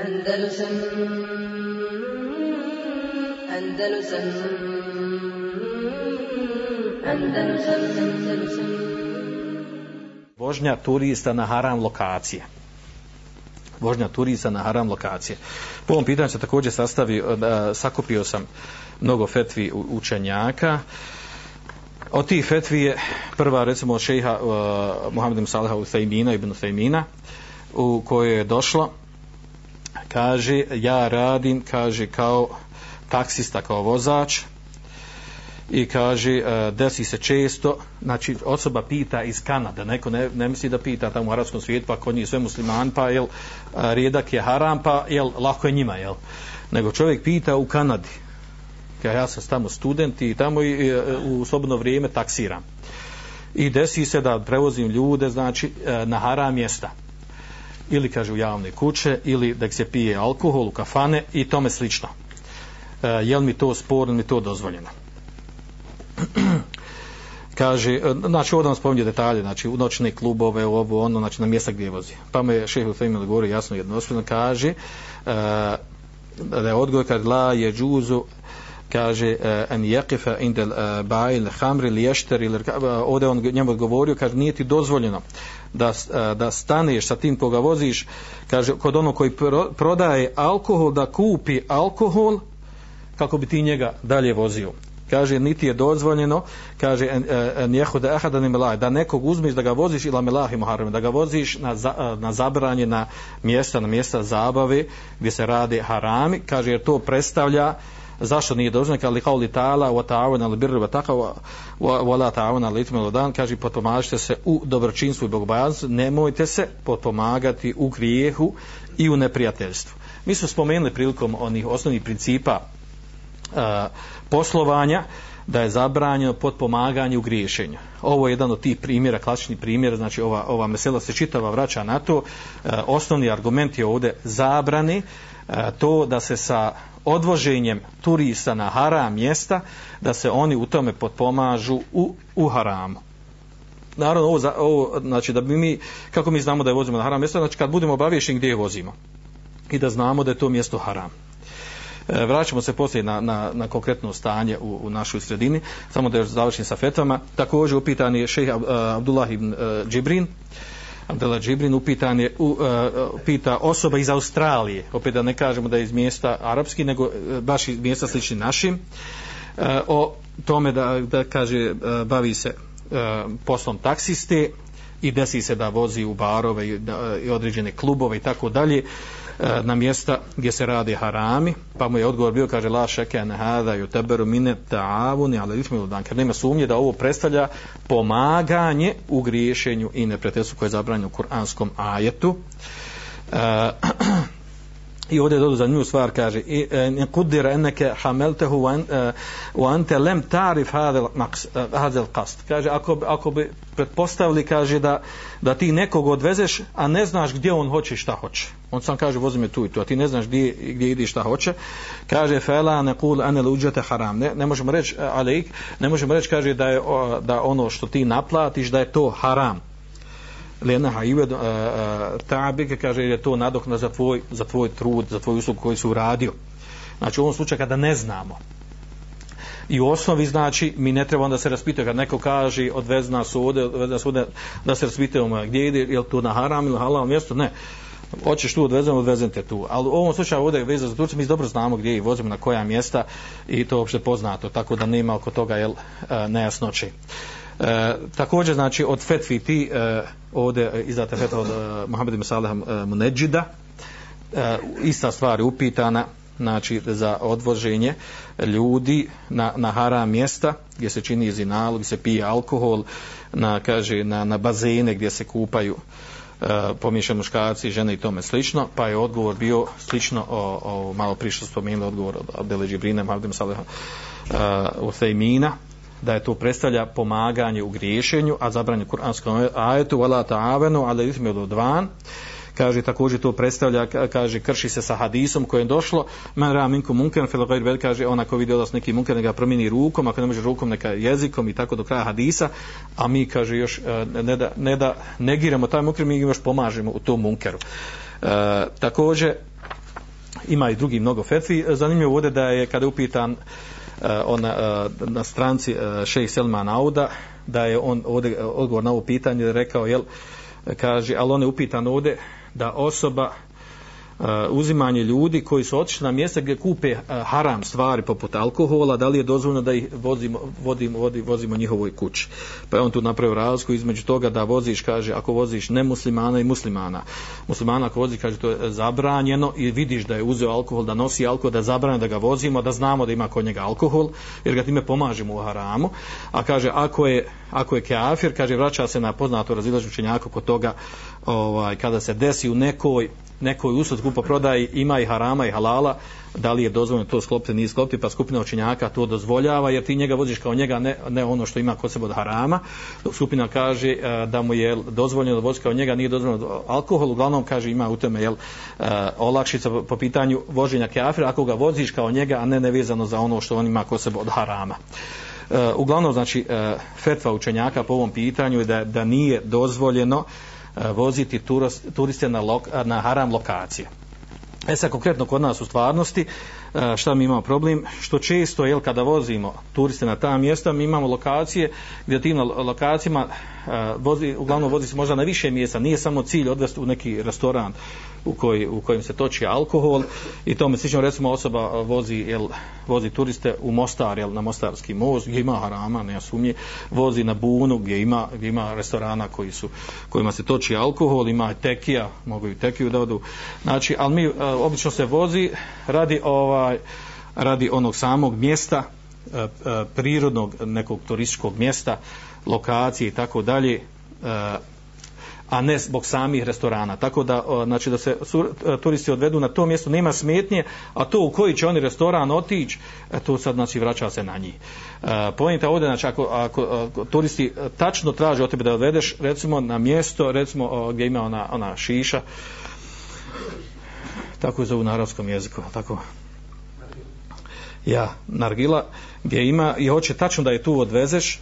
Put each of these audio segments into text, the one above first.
Andalusam Andalusam Andalusam Andalusam Vožnja turista na haram lokacije. Vožnja turista na haram lokacije. Po ovom pitanju se također sastavi, e, sakupio sam mnogo fetvi učenjaka. Od tih fetvi je prva recimo od šeha e, uh, Muhammedim Salaha u Thejmina, ibn Thejmina, u kojoj je došlo, kaže, ja radim, kaže, kao taksista, kao vozač, i kaže, e, desi se često, znači, osoba pita iz Kanada, neko ne, ne misli da pita tamo u arabskom svijetu, pa kod njih sve musliman, pa jel, e, rijedak je haram, pa jel, lako je njima, jel, nego čovjek pita u Kanadi, ja, ja sam tamo student i tamo i, i, u slobodno vrijeme taksiram. I desi se da prevozim ljude, znači, na haram mjesta. Ili, kaže, u javne kuće, ili da se pije alkohol u kafane i tome slično. E, je li mi to sporno, mi to dozvoljeno? kaže, e, znači ovdje vam spominje detalje, znači u noćne klubove, u ovo, ono, znači na mjesta gdje vozi. Pa me šehr Ufeimil govori jasno jednostavno, kaže, uh, da je odgovor kad la je džuzu kaže eh, en yaqifa inda eh, ba'il khamr li yashtari eh, ode on njemu odgovorio kaže nije ti dozvoljeno da da staneš sa tim koga voziš. Kaže kod onog koji prodaje alkohol da kupi alkohol kako bi ti njega dalje vozio. Kaže niti je dozvoljeno. Kaže en yahuda ahadan milaj da nekog uzmeš da ga voziš ila milahi muharram da ga voziš na na zabranje na mjesta na mjesta zabave gdje se radi harami. Kaže jer to predstavlja zašto nije dozvoljeno kao li kauli ta'ala wa ta'awana al birri wa taqwa wa la ta'awuna al ithmi wal dan kaže potpomažite se u dobročinstvu i bogobojaznosti nemojte se potpomagati u grijehu i u neprijateljstvu mi smo spomenuli prilikom onih osnovnih principa uh, poslovanja da je zabranjeno potpomaganje u griješenju. Ovo je jedan od tih primjera, klasični primjer, znači ova, ova mesela se čitava vraća na to. E, osnovni argument je ovdje zabrani e, to da se sa odvoženjem turista na haram mjesta, da se oni u tome potpomažu u, u haramu. Naravno, ovo, za, ovo, znači da bi mi, kako mi znamo da je vozimo na haram mjesto, znači kad budemo obavješeni gdje je vozimo i da znamo da je to mjesto haram. E, vraćamo se poslije na, na, na konkretno stanje u, u našoj sredini, samo da još završim sa fetvama. Također upitan je šeha e, Abdullah ibn uh, Džibrin, Abdela Džibrin upitan je, uh, pita osoba iz Australije, opet da ne kažemo da je iz mjesta arapski, nego uh, baš iz mjesta slični našim, uh, o tome da, da kaže, uh, bavi se uh, poslom taksiste i desi se da vozi u barove i, da, i određene klubove i tako dalje. E, na mjesta gdje se radi harami, pa mu je odgovor bio, kaže, la šeke ne hada ju teberu mine ta'avuni, ali ismi dan, ker nema sumnje da ovo predstavlja pomaganje u griješenju i neprijateljstvu koje je zabranjeno u kuranskom ajetu. E, I ovdje je dodu nju stvar, kaže, i e, ne kudira eneke hameltehu u e, ante lem tarif hadel kast. E, kaže, ako, ako bi pretpostavili, kaže, da, da ti nekog odvezeš, a ne znaš gdje on hoće šta hoće. On sam kaže, vozi me tu i tu, a ti ne znaš gdje, gdje idi šta hoće. Kaže, fela ne kul ane luđete haram. Ne, ne možemo reći, ali ne možemo reći, kaže, da je da ono što ti naplatiš, da je to haram lena hajived tabike kaže je to nadokna za tvoj, za tvoj trud, za tvoj uslug koji su uradio. Znači u ovom slučaju kada ne znamo i u osnovi znači mi ne treba onda se raspitati kad neko kaže odvez nas ovde, odvez nas ovde da se raspitamo gdje ide, je li to na haram ili halal mjesto, ne hoćeš tu odvezem, odvezem te tu. Ali u ovom slučaju ovdje je veza za Turciju, mi dobro znamo gdje i vozimo na koja mjesta i to je uopšte poznato, tako da nema oko toga jel, e, nejasnoći. E, također znači od fetvi ti e, ovdje e, izdate fetva od e, Mohameda ibn e, Muneđida e, ista stvar je upitana znači za odvoženje ljudi na, na haram mjesta gdje se čini zinalu, gdje se pije alkohol na, kaže, na, na bazene gdje se kupaju e, pomiješani muškarci, žene i tome slično, pa je odgovor bio slično o, o malo prišlo spomenuli odgovor od Abdele Džibrine, Muhammed ibn uh, e, u da je to predstavlja pomaganje u griješenju, a zabranje kuranskom ajetu, wala ta'avenu, ali ismi od kaže također to predstavlja, kaže krši se sa hadisom kojem došlo, man ra minkum munker, fil ghayr bel kaže ona ko vidi od neki munker, neka promijeni rukom, ako ne može rukom, neka jezikom i tako do kraja hadisa, a mi, kaže, još e, ne da, ne da negiramo taj munker, mi još pomažemo u tom munkeru. E, također, ima i drugi mnogo fetvi. Zanimljivo ovdje da je kada je upitan uh, on, uh, na stranci uh, šejh Selman Auda, da je on ovdje odgovor na ovo pitanje rekao, jel, kaže, ali on je upitan ovdje da osoba uh, Uh, uzimanje ljudi koji su otišli na mjesta gdje kupe uh, haram stvari poput alkohola, da li je dozvoljeno da ih vozimo, vodimo, vodi, vozimo njihovoj kući. Pa je on tu napravio razliku između toga da voziš, kaže, ako voziš nemuslimana i muslimana. Muslimana ako vozi, kaže, to je zabranjeno i vidiš da je uzeo alkohol, da nosi alkohol, da je zabranjeno da ga vozimo, da znamo da ima kod njega alkohol, jer ga time pomažemo u haramu. A kaže, ako je, ako je keafir, kaže, vraća se na poznato razilažu učenjaka kod toga, ovaj, kada se desi u nekoj nekoj usled kupa prodaji ima i harama i halala, da li je dozvoljeno to sklopiti, nije sklopiti, pa skupina učenjaka to dozvoljava, jer ti njega voziš kao njega, ne, ne ono što ima kod sebe od harama, skupina kaže e, da mu je dozvoljeno da vozi kao njega, nije dozvoljeno alkohol, uglavnom kaže ima u tome jel, e, olakšica po, pitanju voženja keafira, ako ga voziš kao njega, a ne nevezano za ono što on ima kod sebe od harama. E, uglavnom, znači, fetva učenjaka po ovom pitanju je da, da nije dozvoljeno uh, E, voziti turiste na, lok, na haram lokacije. E sad konkretno kod nas u stvarnosti E, šta mi imamo problem? Što često jel kada vozimo turiste na ta mjesta mi imamo lokacije gdje tim lokacijama e, vozi, uglavnom vozi se možda na više mjesta nije samo cilj odvesti u neki restoran u, koji, u kojem se toči alkohol i tome slično. Recimo osoba e, vozi jel, vozi turiste u Mostar jel, na Mostarski most gdje ima harama ne sumnje vozi na Bunu gdje ima, gdje ima restorana koji su, kojima se toči alkohol ima tekija mogu i tekiju da odu. Znači ali mi obično se vozi radi ova ovaj radi onog samog mjesta e, e, prirodnog nekog turističkog mjesta lokacije i tako dalje e, a ne zbog samih restorana. Tako da, znači, da se turisti odvedu na to mjesto, nema smetnje, a to u koji će oni restoran otići, to sad, znači, vraća se na njih. E, Pojenta ovdje, znači, ako, ako, ako turisti tačno traže od tebe da odvedeš, recimo, na mjesto, recimo, gdje ima ona, ona šiša, tako je zovu na arabskom jeziku, tako, ja, nargila, gdje ima i hoće tačno da je tu odvezeš, e,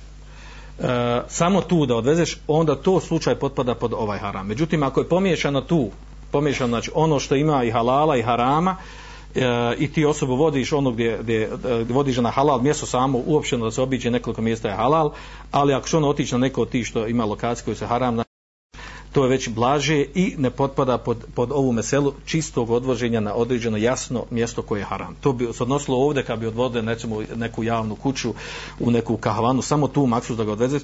samo tu da odvezeš, onda to slučaj potpada pod ovaj haram. Međutim, ako je pomiješano tu, pomiješano znači ono što ima i halala i harama, e, i ti osobu vodiš ono gdje, gdje, gdje vodiš na halal mjesto samo, uopšteno da se obiđe nekoliko mjesta je halal, ali ako što ono otići na neko od ti što ima lokacije koje se haram, to je već blaže i ne potpada pod, pod ovu meselu čistog odvoženja na određeno jasno mjesto koje je haram. To bi se odnosilo ovdje kad bi odvode necimo, neku javnu kuću u neku kahvanu, samo tu maksus da ga odveze, e,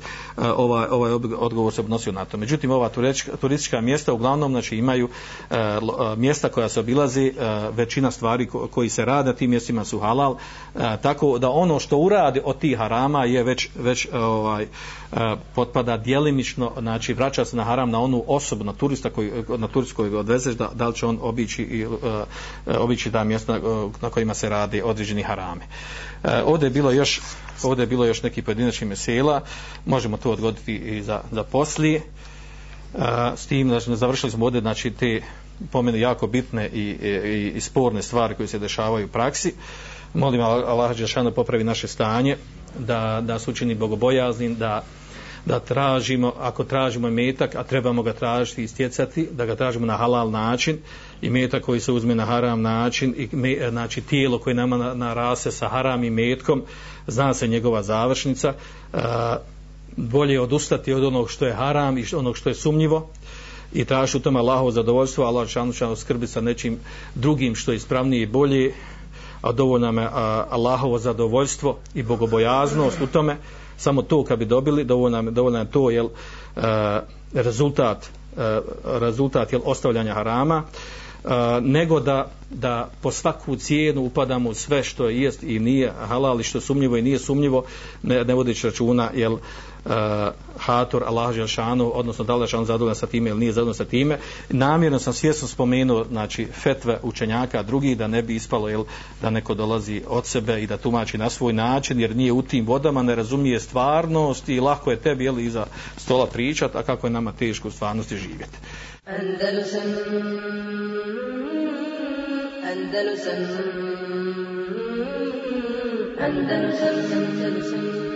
ovaj, ovaj odgovor se odnosio na to. Međutim, ova turistička, turistička mjesta uglavnom znači, imaju e, e, mjesta koja se obilazi, većina stvari ko, koji se rade, tim mjestima su halal, tako da ono što uradi od tih harama je već, već ovaj, potpada djelimično, znači vraća se na haram na ono onu osobu, na turista koji, na turist koji odvezeš, da, da li će on obići, i, uh, obići da mjesta na kojima se radi određeni harame. Uh, ovdje je bilo još ovdje je bilo još neki pojedinačni mesela, možemo to odgoditi i za, za poslije. Uh, s tim, znači, završili smo ovdje, znači, te pomene jako bitne i, i, i sporne stvari koje se dešavaju u praksi. Molim Allah da popravi naše stanje, da, da se učini bogobojaznim, da da tražimo, ako tražimo metak, a trebamo ga tražiti i stjecati, da ga tražimo na halal način i metak koji se uzme na haram način i me, znači tijelo koje nama na, rase sa haram i metkom, zna se njegova završnica, a, bolje odustati od onog što je haram i onog što je sumnjivo i traži u tome Allahovo zadovoljstvo, Allah šanu skrbi sa nečim drugim što je ispravnije i bolje, a dovoljno me Allahovo zadovoljstvo i bogobojaznost u tome, samo to kad bi dobili dovoljno nam dovoljno je to jel e, rezultat e, rezultat jel ostavljanja harama e, nego da da po svaku cijenu upadamo u sve što je jest i nije halal i što je sumnjivo i nije sumnjivo ne, ne vodeći računa jel Eh, uh, hator Allah Želšanu odnosno da li je on zadovoljan sa time ili nije zadovoljan sa time. Namjerno sam svjesno spomenuo znači fetve učenjaka drugi da ne bi ispalo jel, da neko dolazi od sebe i da tumači na svoj način jer nije u tim vodama ne razumije stvarnost i lako je tebi jel, iza stola pričat a kako je nama teško u stvarnosti živjeti. Andalusam Andalusam Andalusam Andalusam.